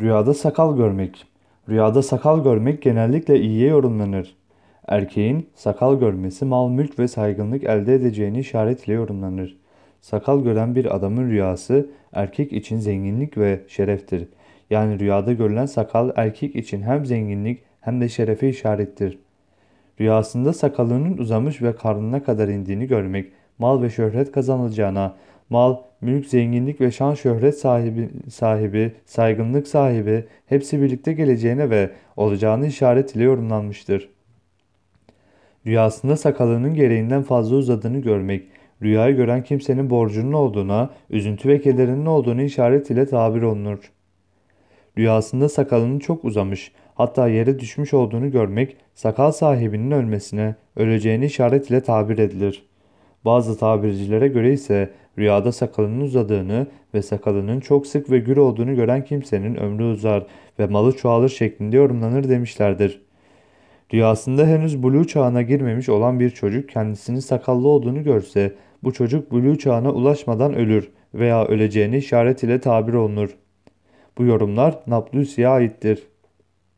Rüyada sakal görmek. Rüyada sakal görmek genellikle iyiye yorumlanır. Erkeğin sakal görmesi mal, mülk ve saygınlık elde edeceğini işaret yorumlanır. Sakal gören bir adamın rüyası erkek için zenginlik ve şereftir. Yani rüyada görülen sakal erkek için hem zenginlik hem de şerefe işarettir. Rüyasında sakalının uzamış ve karnına kadar indiğini görmek, mal ve şöhret kazanılacağına, mal, mülk, zenginlik ve şan şöhret sahibi, sahibi, saygınlık sahibi hepsi birlikte geleceğine ve olacağını işaret ile yorumlanmıştır. Rüyasında sakalının gereğinden fazla uzadığını görmek, rüyayı gören kimsenin borcunun olduğuna, üzüntü ve kederinin olduğunu işaret ile tabir olunur. Rüyasında sakalının çok uzamış, hatta yere düşmüş olduğunu görmek, sakal sahibinin ölmesine, öleceğini işaret ile tabir edilir. Bazı tabircilere göre ise rüyada sakalının uzadığını ve sakalının çok sık ve gür olduğunu gören kimsenin ömrü uzar ve malı çoğalır şeklinde yorumlanır demişlerdir. Rüyasında henüz buluğ çağına girmemiş olan bir çocuk kendisinin sakallı olduğunu görse, bu çocuk buluğ çağına ulaşmadan ölür veya öleceğini işaret ile tabir olunur. Bu yorumlar Nablusi'ye aittir.